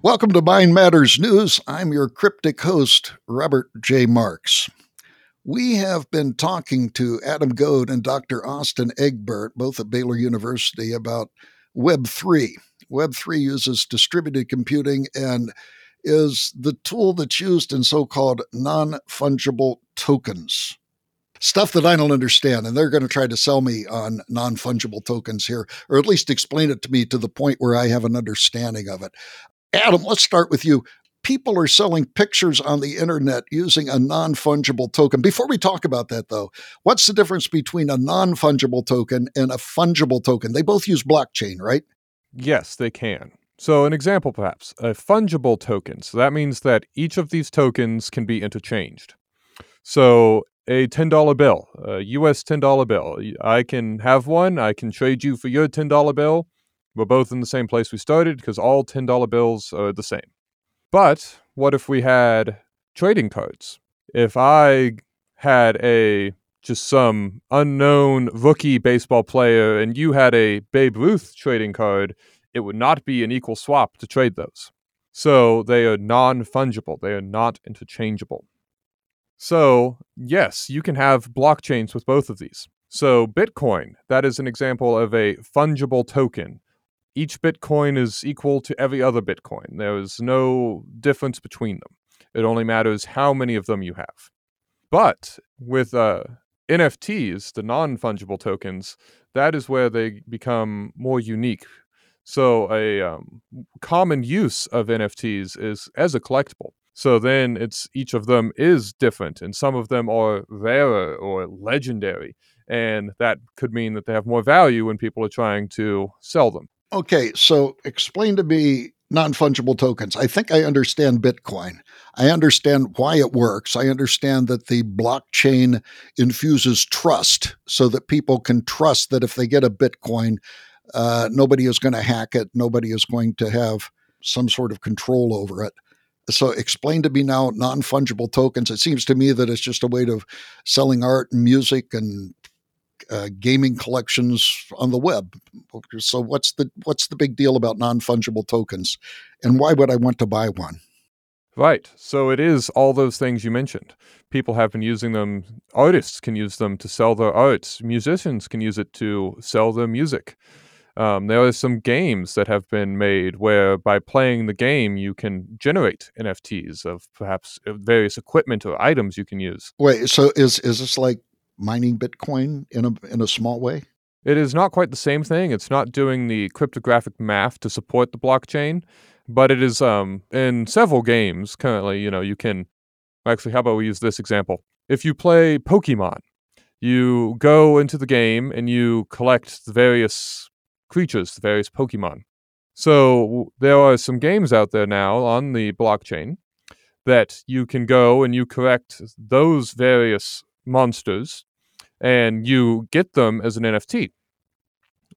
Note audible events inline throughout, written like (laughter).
Welcome to Mind Matters News. I'm your cryptic host, Robert J. Marks. We have been talking to Adam Goad and Dr. Austin Egbert, both at Baylor University, about Web3. Web3 uses distributed computing and is the tool that's used in so called non fungible tokens. Stuff that I don't understand, and they're going to try to sell me on non fungible tokens here, or at least explain it to me to the point where I have an understanding of it. Adam, let's start with you people are selling pictures on the internet using a non fungible token. Before we talk about that, though, what's the difference between a non fungible token and a fungible token? They both use blockchain, right? Yes, they can. So, an example perhaps a fungible token. So, that means that each of these tokens can be interchanged. So, a $10 bill, a US $10 bill. I can have one, I can trade you for your $10 bill. We're both in the same place we started because all $10 bills are the same. But what if we had trading cards? If I had a just some unknown rookie baseball player and you had a Babe Ruth trading card, it would not be an equal swap to trade those. So they are non fungible, they are not interchangeable. So, yes, you can have blockchains with both of these. So, Bitcoin, that is an example of a fungible token each Bitcoin is equal to every other Bitcoin. There is no difference between them. It only matters how many of them you have. But with uh, NFTs, the non fungible tokens, that is where they become more unique. So, a um, common use of NFTs is as a collectible. So then it's each of them is different, and some of them are rarer or legendary, and that could mean that they have more value when people are trying to sell them. Okay, so explain to me non fungible tokens. I think I understand Bitcoin. I understand why it works. I understand that the blockchain infuses trust so that people can trust that if they get a Bitcoin, uh, nobody is going to hack it, nobody is going to have some sort of control over it. So, explain to me now non fungible tokens. It seems to me that it's just a way of selling art and music and uh, gaming collections on the web. So what's the what's the big deal about non fungible tokens, and why would I want to buy one? Right. So it is all those things you mentioned. People have been using them. Artists can use them to sell their arts. Musicians can use it to sell their music. Um, there are some games that have been made where by playing the game you can generate NFTs of perhaps uh, various equipment or items you can use. Wait, so is is this like mining Bitcoin in a in a small way? It is not quite the same thing. It's not doing the cryptographic math to support the blockchain, but it is um, in several games currently. You know, you can actually. How about we use this example? If you play Pokemon, you go into the game and you collect the various creatures, the various Pokemon. So there are some games out there now on the blockchain that you can go and you collect those various monsters and you get them as an NFT.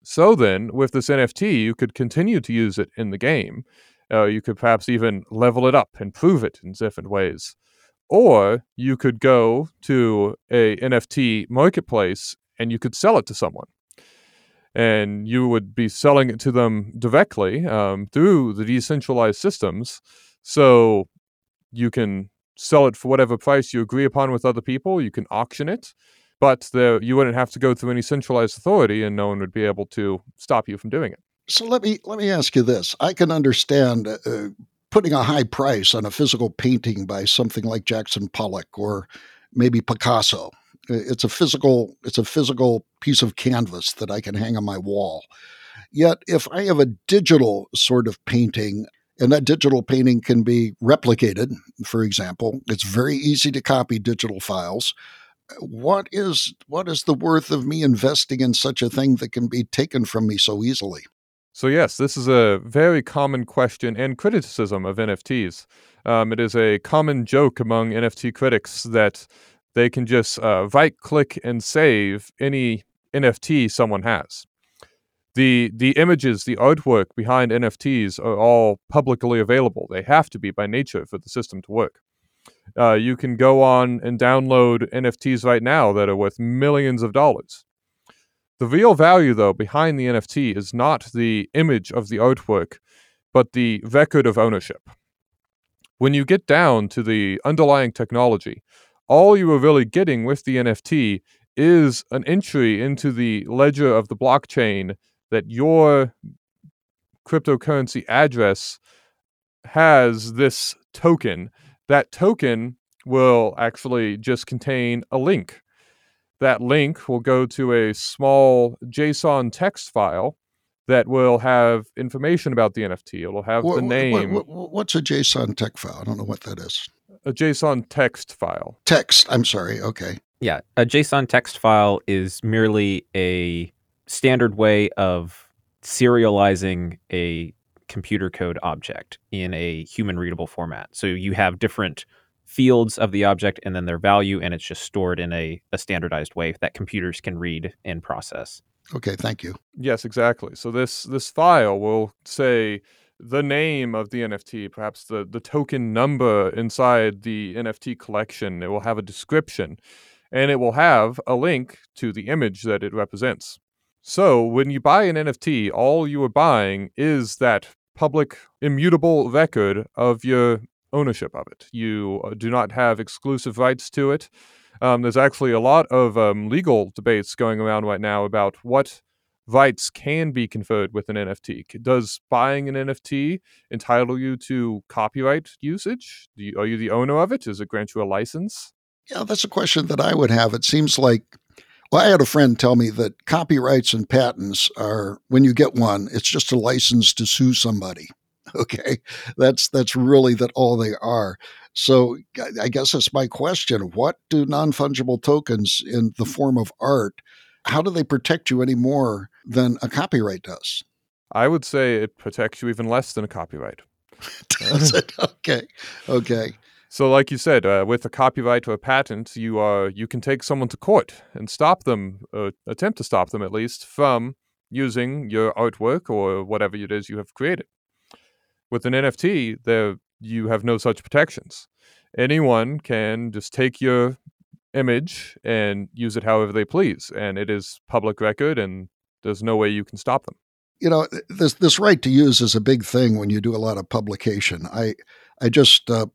So then, with this NFT, you could continue to use it in the game. Uh, you could perhaps even level it up, improve it in different ways. Or you could go to a NFT marketplace and you could sell it to someone. And you would be selling it to them directly um, through the decentralized systems. So you can sell it for whatever price you agree upon with other people. You can auction it but there, you wouldn't have to go through any centralized authority, and no one would be able to stop you from doing it. So let me let me ask you this: I can understand uh, putting a high price on a physical painting by something like Jackson Pollock or maybe Picasso. It's a physical it's a physical piece of canvas that I can hang on my wall. Yet, if I have a digital sort of painting, and that digital painting can be replicated, for example, it's very easy to copy digital files what is what is the worth of me investing in such a thing that can be taken from me so easily? So yes, this is a very common question and criticism of NFTs. Um, it is a common joke among NFT critics that they can just uh, right click and save any NFT someone has. The the images, the artwork behind NFTs are all publicly available. They have to be by nature for the system to work. Uh, you can go on and download NFTs right now that are worth millions of dollars. The real value, though, behind the NFT is not the image of the artwork, but the record of ownership. When you get down to the underlying technology, all you are really getting with the NFT is an entry into the ledger of the blockchain that your cryptocurrency address has this token. That token will actually just contain a link. That link will go to a small JSON text file that will have information about the NFT. It will have what, the name. What, what, what's a JSON text file? I don't know what that is. A JSON text file. Text. I'm sorry. Okay. Yeah, a JSON text file is merely a standard way of serializing a computer code object in a human readable format. So you have different fields of the object and then their value, and it's just stored in a, a standardized way that computers can read and process. Okay, thank you. Yes, exactly. So this this file will say the name of the NFT, perhaps the, the token number inside the NFT collection. It will have a description and it will have a link to the image that it represents. So when you buy an NFT, all you are buying is that public immutable record of your ownership of it. You uh, do not have exclusive rights to it. Um, there's actually a lot of um, legal debates going around right now about what rights can be conferred with an NFT. Does buying an NFT entitle you to copyright usage? You, are you the owner of it? Does it grant you a license? Yeah, that's a question that I would have. It seems like, well, I had a friend tell me that copyrights and patents are, when you get one, it's just a license to sue somebody. (laughs) Okay, that's that's really that all they are. So I guess that's my question: What do non fungible tokens in the form of art? How do they protect you any more than a copyright does? I would say it protects you even less than a copyright. (laughs) does it? Okay, okay. So, like you said, uh, with a copyright or a patent, you are you can take someone to court and stop them, uh, attempt to stop them at least, from using your artwork or whatever it is you have created. With an NFT, there you have no such protections. Anyone can just take your image and use it however they please, and it is public record, and there's no way you can stop them. You know, this this right to use is a big thing when you do a lot of publication. I I just uh,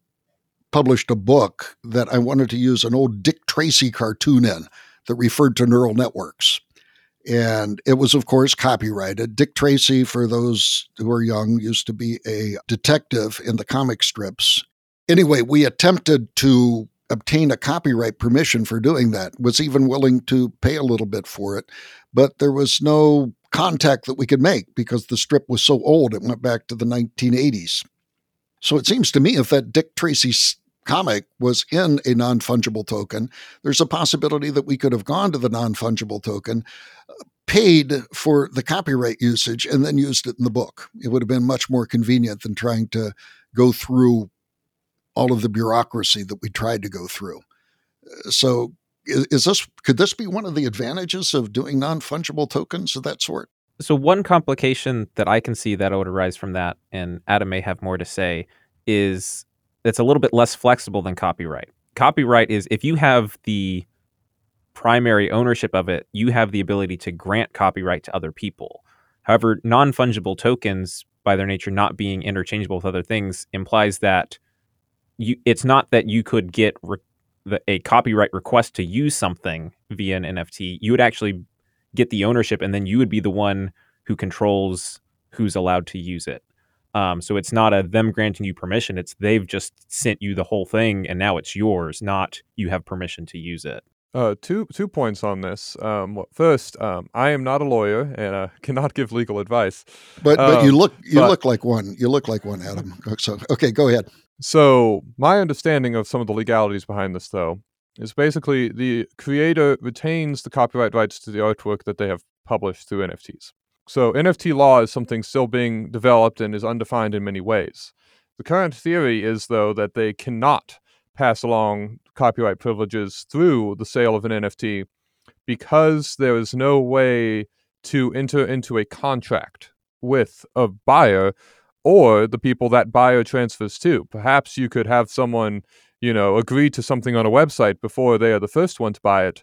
published a book that I wanted to use an old Dick Tracy cartoon in that referred to neural networks. And it was, of course, copyrighted. Dick Tracy, for those who are young, used to be a detective in the comic strips. Anyway, we attempted to obtain a copyright permission for doing that, was even willing to pay a little bit for it, but there was no contact that we could make because the strip was so old, it went back to the 1980s. So it seems to me if that Dick Tracy comic was in a non fungible token, there's a possibility that we could have gone to the non fungible token, paid for the copyright usage, and then used it in the book. It would have been much more convenient than trying to go through all of the bureaucracy that we tried to go through. So, is, this could this be one of the advantages of doing non fungible tokens of that sort? So one complication that I can see that would arise from that, and Adam may have more to say, is that's a little bit less flexible than copyright. Copyright is if you have the primary ownership of it, you have the ability to grant copyright to other people. However, non fungible tokens, by their nature not being interchangeable with other things, implies that you, it's not that you could get re- the, a copyright request to use something via an NFT. You would actually get the ownership, and then you would be the one who controls who's allowed to use it. Um, so it's not a them granting you permission; it's they've just sent you the whole thing, and now it's yours. Not you have permission to use it. Uh, two two points on this. Um, first, um, I am not a lawyer and uh, (laughs) cannot give legal advice. But but you um, look you but, look like one. You look like one, Adam. (laughs) So okay, go ahead. So my understanding of some of the legalities behind this, though, is basically the creator retains the copyright rights to the artwork that they have published through NFTs. So NFT law is something still being developed and is undefined in many ways. The current theory is, though, that they cannot pass along copyright privileges through the sale of an NFT because there is no way to enter into a contract with a buyer or the people that buyer transfers to. Perhaps you could have someone you know, agree to something on a website before they are the first one to buy it.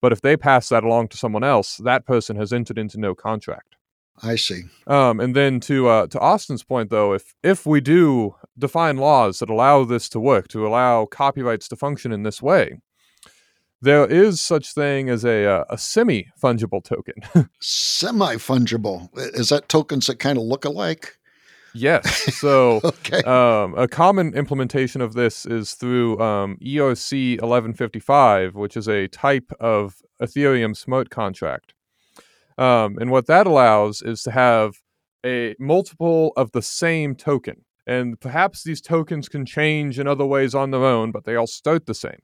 But if they pass that along to someone else, that person has entered into no contract. I see. Um, and then to uh, to Austin's point, though, if if we do define laws that allow this to work, to allow copyrights to function in this way, there is such thing as a uh, a semi fungible token. (laughs) Semi fungible is that tokens that kind of look alike? yes. So (laughs) Okay. um, a common implementation of this is through um, ERC 1155, which is a type of Ethereum smart contract. Um, and what that allows is to have a multiple of the same token. And perhaps these tokens can change in other ways on their own, but they all start the same.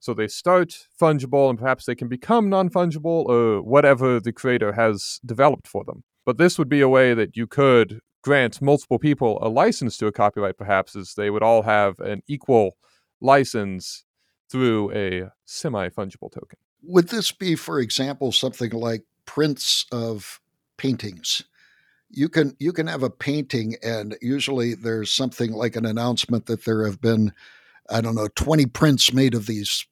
So they start fungible and perhaps they can become non fungible or whatever the creator has developed for them. But this would be a way that you could grant multiple people a license to a copyright, perhaps, is they would all have an equal license through a semi fungible token. Would this be, for example, something like prints of paintings? You can you can have a painting, and usually there's something like an announcement that there have been, I don't know, 20 prints made of these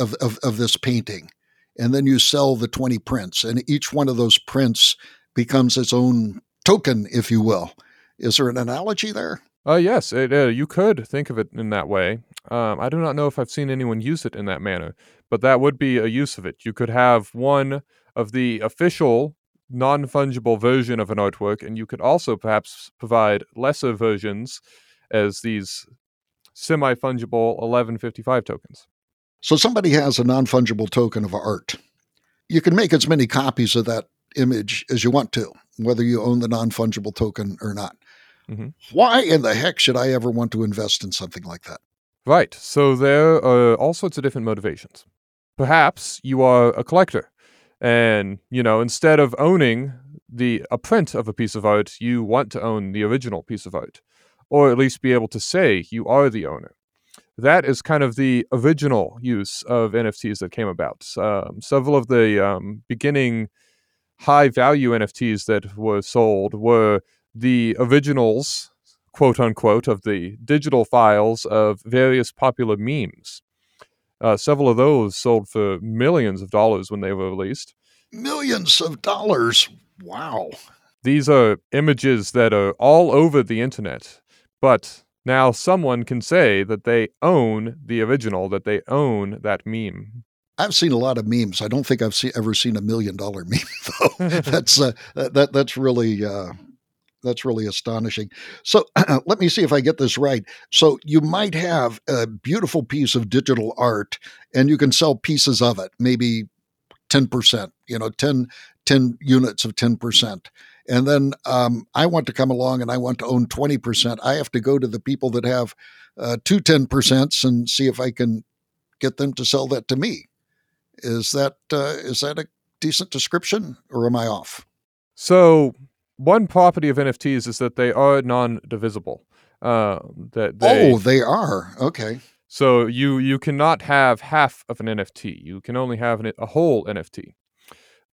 of, of, of this painting. And then you sell the 20 prints, and each one of those prints becomes its own token, if you will. Is there an analogy there? Uh, yes, it, uh, you could think of it in that way. Um, I do not know if I've seen anyone use it in that manner, but that would be a use of it. You could have one of the official non fungible version of an artwork, and you could also perhaps provide lesser versions as these semi fungible 1155 tokens. So somebody has a non fungible token of art. You can make as many copies of that image as you want to, whether you own the non fungible token or not. Mm-hmm. Why in the heck should I ever want to invest in something like that? Right. So there are all sorts of different motivations. Perhaps you are a collector, and you know instead of owning the a print of a piece of art, you want to own the original piece of art, or at least be able to say you are the owner. That is kind of the original use of NFTs that came about. Um, several of the um, beginning high value NFTs that were sold were the originals quote unquote, of the digital files of various popular memes. Uh, several of those sold for millions of dollars when they were released. Millions of dollars. Wow. These are images that are all over the internet, but now someone can say that they own the original, that they own that meme. I've seen a lot of memes. I don't think I've see, ever seen a million dollar (laughs) meme though. (laughs) that's uh, that that's really uh, that's really astonishing. So (clears throat) let me see if I get this right. So you might have a beautiful piece of digital art, and you can sell pieces of it, maybe ten percent. You know, 10, 10 units of ten percent. And then um, I want to come along and I want to own 20%. I have to go to the people that have uh, two 10% and see if I can get them to sell that to me. Is that uh, is that a decent description, or am I off? So, one property of NFTs is that they are non-divisible. Uh, that they, oh, they are okay. So you you cannot have half of an NFT. You can only have an, a whole NFT.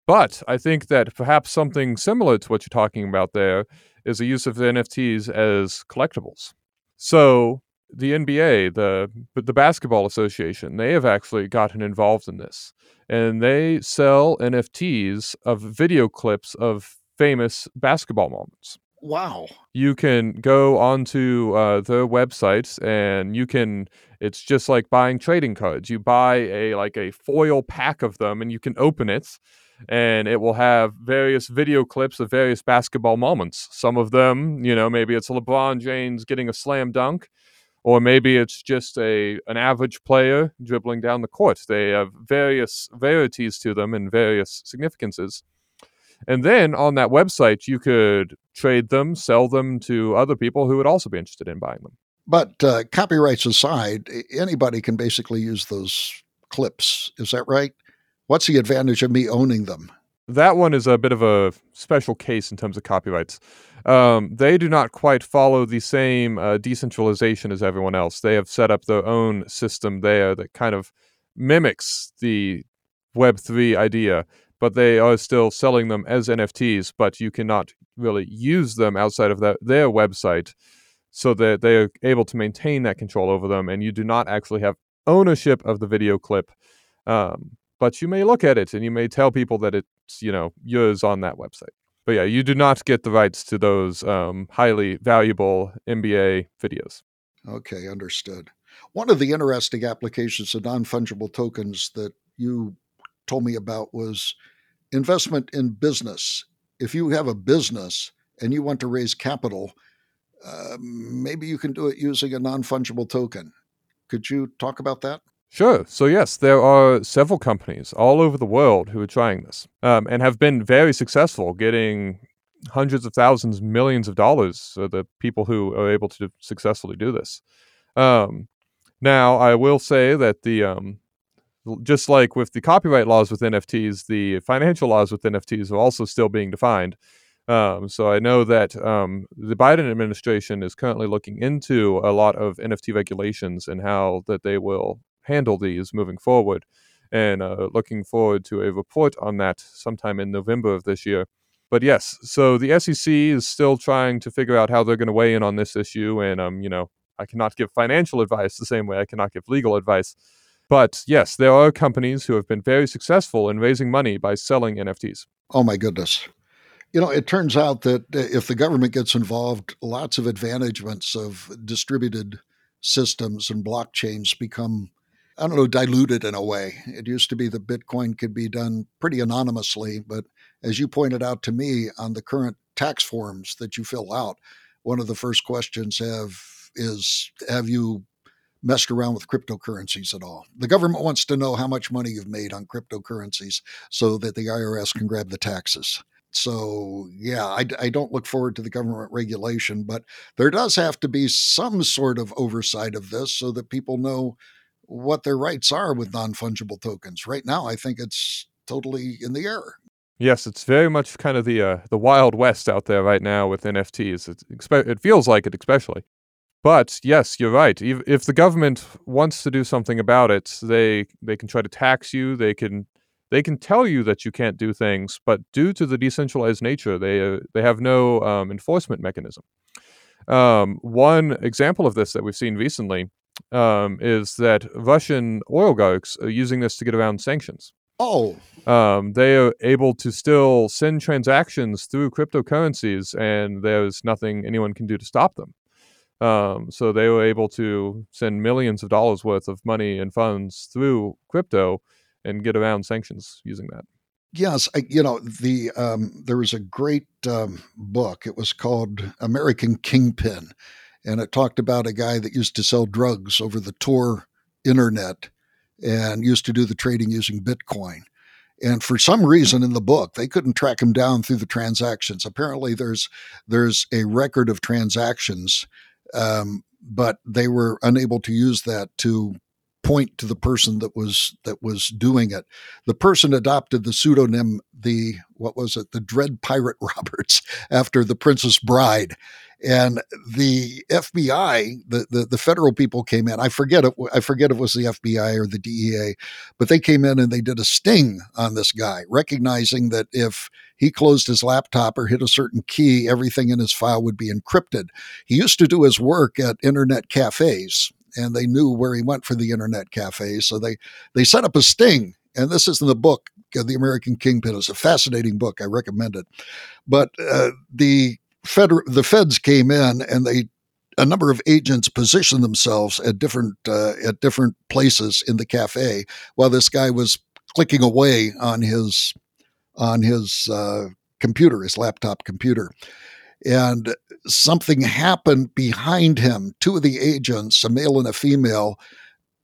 But I think that perhaps something similar to what you're talking about there is the use of NFTs as collectibles. So the NBA, the the basketball association, they have actually gotten involved in this, and they sell NFTs of video clips of famous basketball moments. Wow. You can go onto uh, their websites, and you can. It's just like buying trading cards. You buy a like a foil pack of them, and you can open it, and it will have various video clips of various basketball moments. Some of them, you know, maybe it's LeBron James getting a slam dunk or maybe it's just a an average player dribbling down the court. They have various verities to them and various significances. And then on that website, you could trade them, sell them to other people who would also be interested in buying them. But uh, copyrights aside, anybody can basically use those clips. Is that right? What's the advantage of me owning them? That one is a bit of a special case in terms of copyrights. Um, they do not quite follow the same uh, decentralization as everyone else. They have set up their own system there that kind of mimics the Web3 idea, but they are still selling them as NFTs, but you cannot really use them outside of that, their website so that they are able to maintain that control over them, and you do not actually have ownership of the video clip. Um, but you may look at it and you may tell people that it's you know yours on that website. But yeah, you do not get the rights to those um, highly valuable NBA videos. Okay, understood. One of the interesting applications of non fungible tokens that you told me about was investment in business. If you have a business and you want to raise capital, uh, maybe you can do it using a non fungible token. Could you talk about that? Sure. So, yes, there are several companies all over the world who are trying this um, and have been very successful getting hundreds of thousands, millions of dollars. So, the people who are able to successfully do this. Um, now, I will say that the um, just like with the copyright laws with NFTs, the financial laws with NFTs are also still being defined. Um, so I know that um, the Biden administration is currently looking into a lot of NFT regulations and how that they will handle these moving forward, and uh, looking forward to a report on that sometime in November of this year. But yes, so the SEC is still trying to figure out how they're going to weigh in on this issue, and um, you know, I cannot give financial advice the same way I cannot give legal advice. But yes, there are companies who have been very successful in raising money by selling NFTs. Oh my goodness. You know, it turns out that uh, if the government gets involved, lots of advantagements of distributed systems and blockchains become, I don't know, diluted in a way. It used to be that Bitcoin could be done pretty anonymously, but as you pointed out to me on the current tax forms that you fill out, one of the first questions have is have you messed around with cryptocurrencies at all? The government wants to know how much money you've made on cryptocurrencies so that the IRS can grab the taxes. So, yeah, I, I, don't look forward to the government regulation, but there does have to be some sort of oversight of this so that people know what their rights are with non fungible tokens. Right now, I think it's totally in the air. Yes, it's very much kind of the uh, the wild west out there right now with NFTs. It feels like it, especially. But yes, you're right. If the government wants to do something about it, they they can try to tax you. They can they can tell you that you can't do things, but due to the decentralized nature, they uh, they have no um, enforcement mechanism. Um, one example of this that we've seen recently um, is that Russian oligarchs are using this to get around sanctions. Oh, um, they are able to still send transactions through cryptocurrencies, and there's nothing anyone can do to stop them. Um, so they were able to send millions of dollars worth of money and funds through crypto and get around sanctions using that. Yes, I, you know the um, there was a great um, book. It was called American Kingpin, and it talked about a guy that used to sell drugs over the Tor internet and used to do the trading using Bitcoin. And for some reason in the book, they couldn't track him down through the transactions. Apparently, there's there's a record of transactions, um, but they were unable to use that to point to the person that was that was doing it. The person adopted the pseudonym the what was it the Dread Pirate (laughs) Roberts after the Princess Bride, and the FBI the, the the federal people came in. I forget it. I forget it was the FBI or the DEA, but they came in and they did a sting on this guy, recognizing that if he closed his laptop or hit a certain key, everything in his file would be encrypted. He used to do his work at internet cafes and they knew where he went for the internet cafe. So they they set up a sting. And this is in the book, uh, The American Kingpin. It's a fascinating book. I recommend it. But uh, the Fed, the feds came in and they a number of agents positioned themselves at different uh, at different places in the cafe while this guy was clicking away on his on his uh, computer, his laptop computer and something happened behind him. Two of the agents, a male and a female,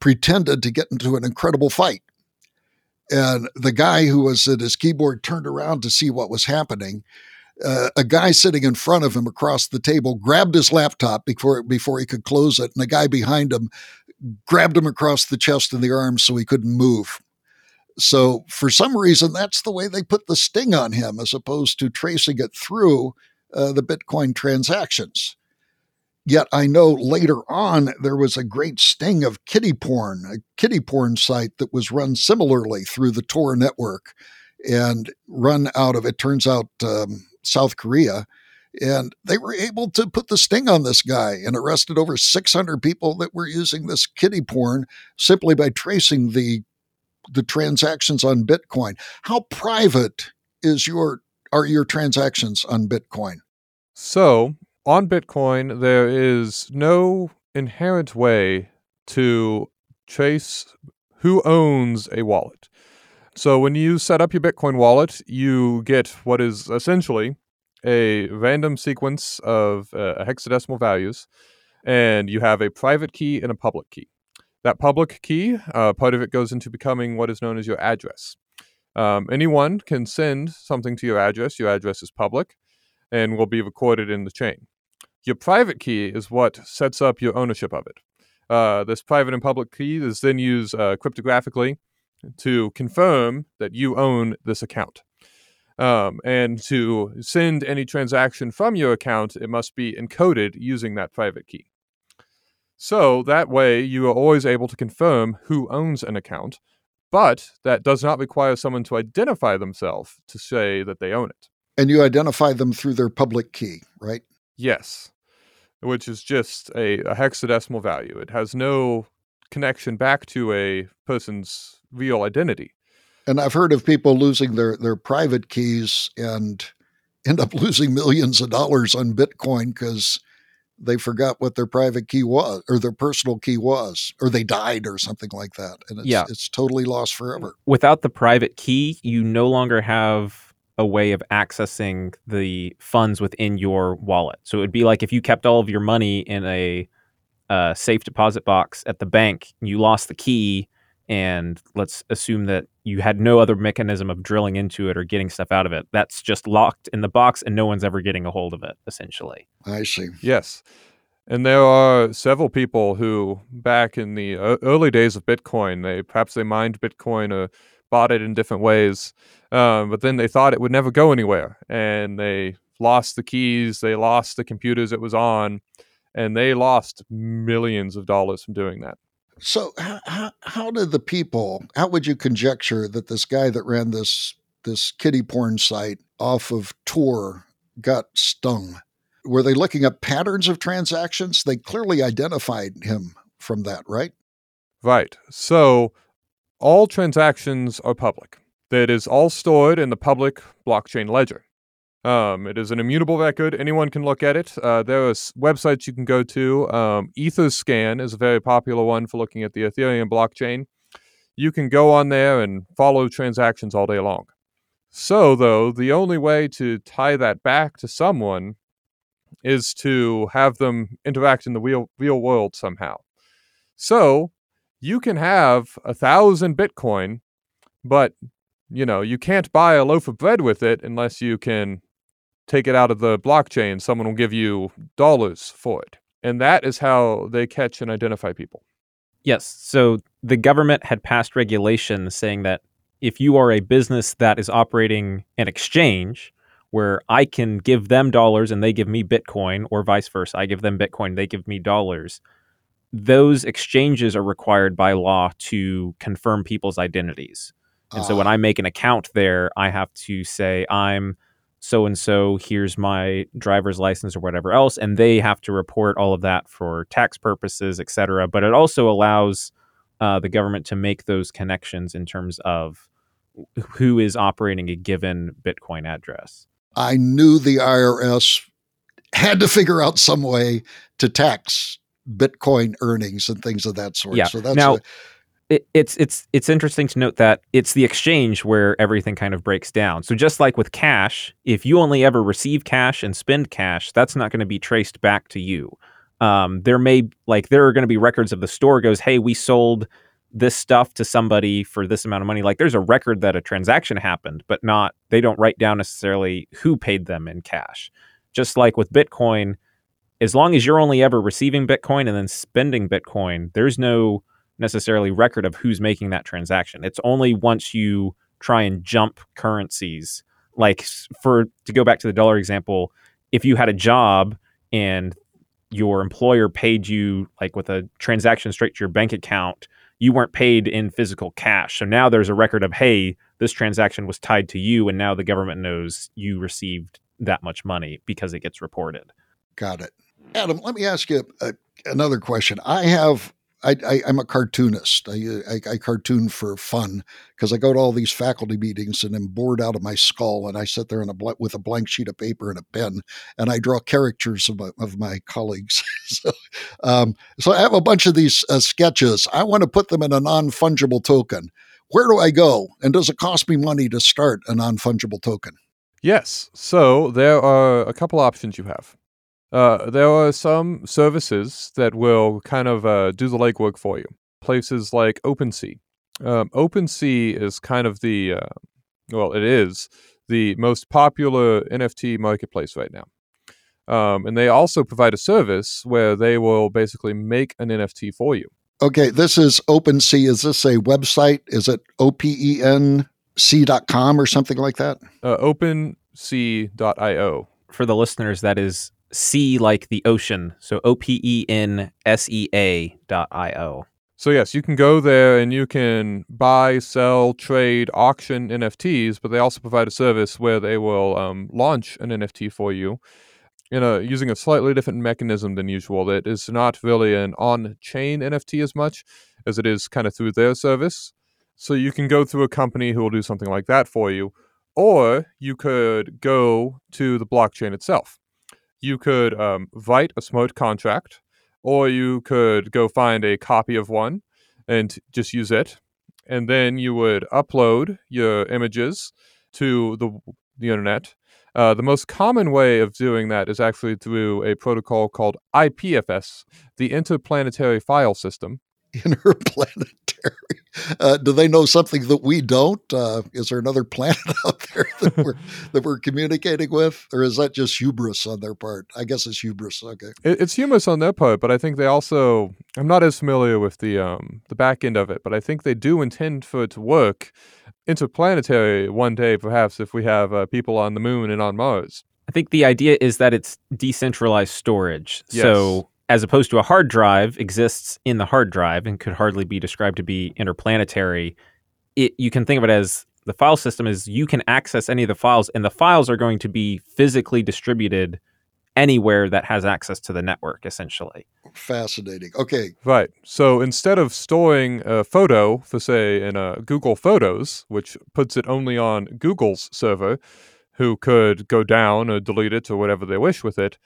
pretended to get into an incredible fight. And the guy who was at his keyboard turned around to see what was happening. Uh, a guy sitting in front of him across the table grabbed his laptop before before he could close it, and the guy behind him grabbed him across the chest and the arms so he couldn't move. So for some reason, that's the way they put the sting on him, as opposed to tracing it through uh, the Bitcoin transactions. Yet I know later on there was a great sting of kitty porn, a kitty porn site that was run similarly through the Tor network and run out of, it turns out, um, South Korea. And they were able to put the sting on this guy and arrested over 600 people that were using this kitty porn simply by tracing the the transactions on Bitcoin. How private is your are your transactions on Bitcoin? So, on Bitcoin, there is no inherent way to trace who owns a wallet. So, when you set up your Bitcoin wallet, you get what is essentially a random sequence of uh, hexadecimal values, and you have a private key and a public key. That public key, uh, part of it goes into becoming what is known as your address. Um, anyone can send something to your address. Your address is public and will be recorded in the chain. Your private key is what sets up your ownership of it. Uh, this private and public key is then used uh, cryptographically to confirm that you own this account. Um, and to send any transaction from your account, it must be encoded using that private key. So that way, you are always able to confirm who owns an account, but that does not require someone to identify themselves to say that they own it. And you identify them through their public key, right? Yes, which is just a, a hexadecimal value. It has no connection back to a person's real identity. And I've heard of people losing their, their private keys and end up (laughs) losing millions of dollars on Bitcoin because they forgot what their private key was or their personal key was, or they died or something like that. And it's, Yeah. it's totally lost forever. Without the private key, you no longer have a way of accessing the funds within your wallet. So it would be like if you kept all of your money in a uh, safe deposit box at the bank, you lost the key, and let's assume that you had no other mechanism of drilling into it or getting stuff out of it. That's just locked in the box, and no one's ever getting a hold of it, essentially. I see. Yes. And there are several people who, back in the uh, early days of Bitcoin, they perhaps they mined Bitcoin or bought it in different ways, um, but then they thought it would never go anywhere, and they lost the keys, they lost the computers it was on, and they lost millions of dollars from doing that. So how, how, how did the people, how would you conjecture that this guy that ran this this kitty porn site off of Tor got stung? Were they looking up patterns of transactions? They clearly identified him from that, right? Right. So all transactions are public. That is all stored in the public blockchain ledger. Um, it is an immutable record. Anyone can look at it. Uh, there are websites you can go to. Um, Etherscan is a very popular one for looking at the Ethereum blockchain. You can go on there and follow transactions all day long. So, though, the only way to tie that back to someone is to have them interact in the real, real world somehow. So, you can have a thousand Bitcoin, but you know, you can't buy a loaf of bread with it unless you can take it out of the blockchain. Someone will give you dollars for it. And that is how they catch and identify people. Yes. So the government had passed regulations saying that if you are a business that is operating an exchange where I can give them dollars and they give me Bitcoin, or vice versa, I give them Bitcoin, they give me dollars, those exchanges are required by law to confirm people's identities. And so when Ah, I make an account there, I have to say I'm so and so, here's my driver's license or whatever else, and they have to report all of that for tax purposes, et cetera. But it also allows uh, the government to make those connections in terms of who is operating a given Bitcoin address. I knew the IRS had to figure out some way to tax Bitcoin earnings and things of that sort. Yeah. So that's Now, a- it, it's it's it's interesting to note that it's the exchange where everything kind of breaks down. So just like with cash, if you only ever receive cash and spend cash, that's not going to be traced back to you. Um, there may like there are going to be records of the store goes, hey, we sold this stuff to somebody for this amount of money. Like there's a record that a transaction happened, but not they don't write down necessarily who paid them in cash. Just like with Bitcoin, as long as you're only ever receiving Bitcoin and then spending Bitcoin, there's no necessarily record of who's making that transaction. It's only once you try and jump currencies, like for to go back to the dollar example, if you had a job and your employer paid you like with a transaction straight to your bank account, you weren't paid in physical cash. So now there's a record of hey, this transaction was tied to you and now the government knows you received that much money because it gets reported. Got it. Adam, let me ask you another question. I have I, I, am a cartoonist. I, I, I cartoon for fun because I go to all these faculty meetings and I'm bored out of my skull. And I sit there a bl- with a blank sheet of paper and a pen and I draw caricatures of my, of my colleagues. (laughs) so, um, so I have a bunch of these uh, sketches. I want to put them in a non fungible token. Where do I go? And does it cost me money to start a non fungible token? Yes. So there are a couple options you have. Uh, there are some services that will kind of uh, do the legwork for you. Places like OpenSea. Um, OpenSea is kind of the, uh, well, it is the most popular NFT marketplace right now. Um, and they also provide a service where they will basically make an NFT for you. Okay, this is OpenSea. Is this a website? Is it O-P-E-N C.com or something like that? Uh, OpenSea.io. For the listeners, that is sea like the ocean. So O P E N S E A dot I O. So yes, you can go there and you can buy, sell, trade, auction NFTs, but they also provide a service where they will um, launch an NFT for you in a using a slightly different mechanism than usual. That is not really an on-chain NFT as much as it is kind of through their service. So you can go through a company who will do something like that for you, or you could go to the blockchain itself you could um, write a smart contract, or you could go find a copy of one and just use it. And then you would upload your images to the, the internet. Uh, the most common way of doing that is actually through a protocol called IPFS, the Interplanetary File System. (laughs) Interplanetary. Uh, do they know something that we don't? Uh, is there another planet (laughs) out there that we're (laughs) that we're communicating with, or is that just hubris on their part? I guess it's hubris. Okay, it, it's hubris on their part, but I think they also. I'm not as familiar with the um, the back end of it, but I think they do intend for it to work interplanetary one day, perhaps if we have uh, people on the moon and on Mars. I think the idea is that it's decentralized storage. Yes. So as opposed to a hard drive exists in the hard drive and could hardly be described to be interplanetary. It you can think of it as the file system is you can access any of the files and the files are going to be physically distributed anywhere that has access to the network essentially. Fascinating. Okay. Right. So instead of storing a photo for say in a google photos which puts it only on google's server who could go down or delete it or whatever they wish with it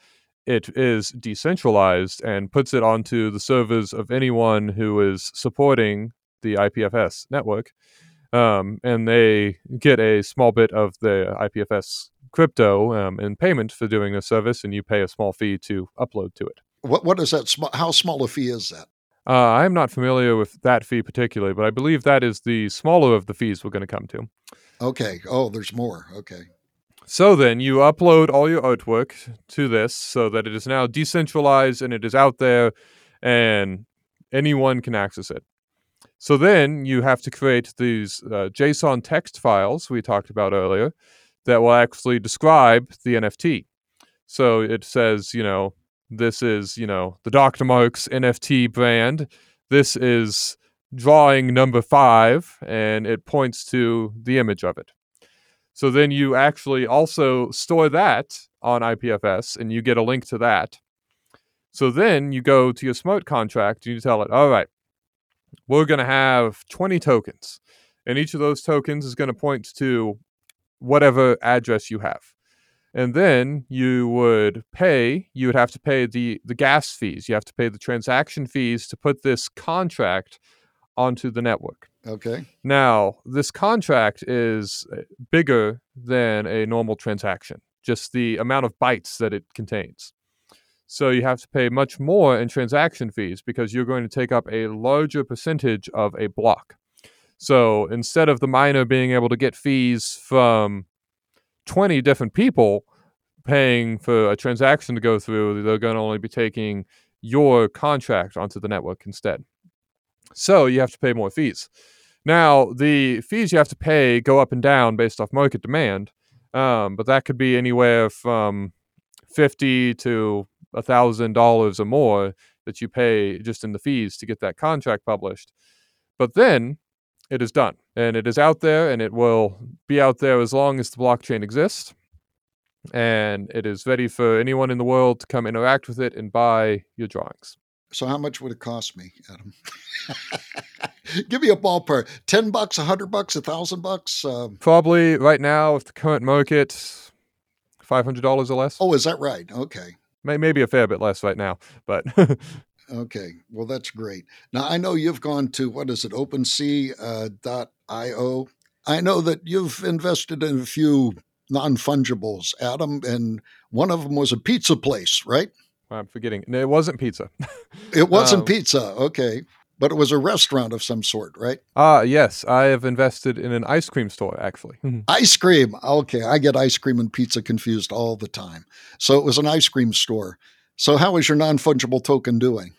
it is decentralized and puts it onto the servers of anyone who is supporting the IPFS network. Um, and they get a small bit of the IPFS crypto um, in payment for doing the service, and you pay a small fee to upload to it. What what is that? Sm- how small a fee is that? Uh, I'm not familiar with that fee particularly, but I believe that is the smaller of the fees we're going to come to. Okay. Oh, there's more. Okay. So then you upload all your artwork to this so that it is now decentralized and it is out there and anyone can access it. So then you have to create these uh, JSON text files we talked about earlier that will actually describe the NFT. So it says, you know, this is, you know, the Dr. Marks NFT brand. This is drawing number five, and it points to the image of it. So then you actually also store that on IPFS and you get a link to that. So then you go to your smart contract and you tell it, all right, we're going to have 20 tokens. And each of those tokens is going to point to whatever address you have. And then you would pay, you would have to pay the, the gas fees. You have to pay the transaction fees to put this contract onto the network. Okay. Now, this contract is uh, bigger than a normal transaction, just the amount of bytes that it contains. So you have to pay much more in transaction fees because you're going to take up a larger percentage of a block. So instead of the miner being able to get fees from 20 different people paying for a transaction to go through, they're going to only be taking your contract onto the network instead. So you have to pay more fees. Now, the fees you have to pay go up and down based off market demand, um, but that could be anywhere from fifty to a thousand dollars or more that you pay just in the fees to get that contract published. But then it is done, and it is out there, and it will be out there as long as the blockchain exists, and it is ready for anyone in the world to come interact with it and buy your drawings. So how much would it cost me, Adam? (laughs) Give me a ballpark. Ten bucks, a hundred bucks, a thousand bucks. Um, Probably right now with the current market, five hundred dollars or less. oh, is that right? Okay. May, maybe a fair bit less right now, but (laughs) Okay, well that's great. Now I know you've gone to what is it, OpenSea uh. I know that you've invested in a few non fungibles, Adam, and one of them was a pizza place, right? I'm forgetting. No, It wasn't pizza. It wasn't Um, pizza, okay, but it was a restaurant of some sort, right? Ah, yes, I have invested in an ice cream store actually. Ice cream. Okay, I get ice cream and pizza confused all the time. So it was an ice cream store. So how is your non fungible token doing?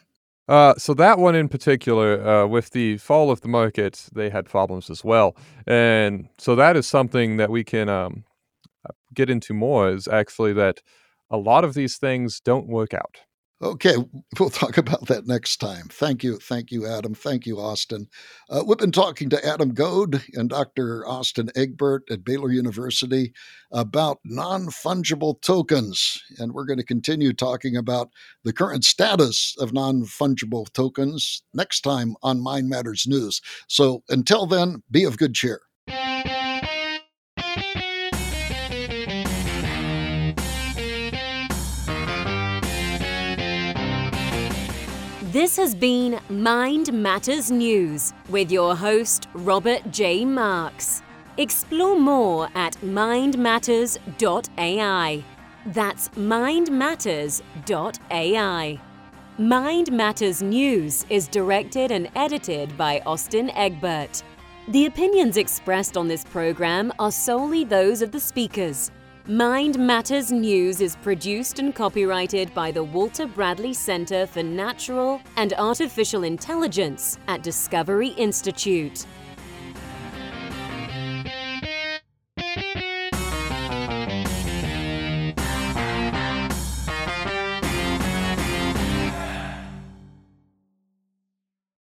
Uh, so that one in particular, uh, with the fall of the market, they had problems as well, and so that is something that we can um, uh, get into more. Is actually that a lot of these things don't work out. Okay, we'll talk (laughs) about that next time. Thank you. Thank you, Adam. Thank you, Austin. Uh, we've been talking to Adam Goad and Dr. Austin Egbert at Baylor University about non fungible tokens. And we're going to continue talking about the current status of non fungible tokens next time on Mind Matters News. So until then, be of good cheer. This has been Mind Matters News with your host, Robert J. Marks. Explore more at mindmatters.ai. That's mindmatters.ai. Mind Matters News is directed and edited by Austin Egbert. The opinions expressed on this program are solely those of the speakers. Mind Matters News is produced and copyrighted by the Walter Bradley Center for Natural and Artificial Intelligence at Discovery Institute.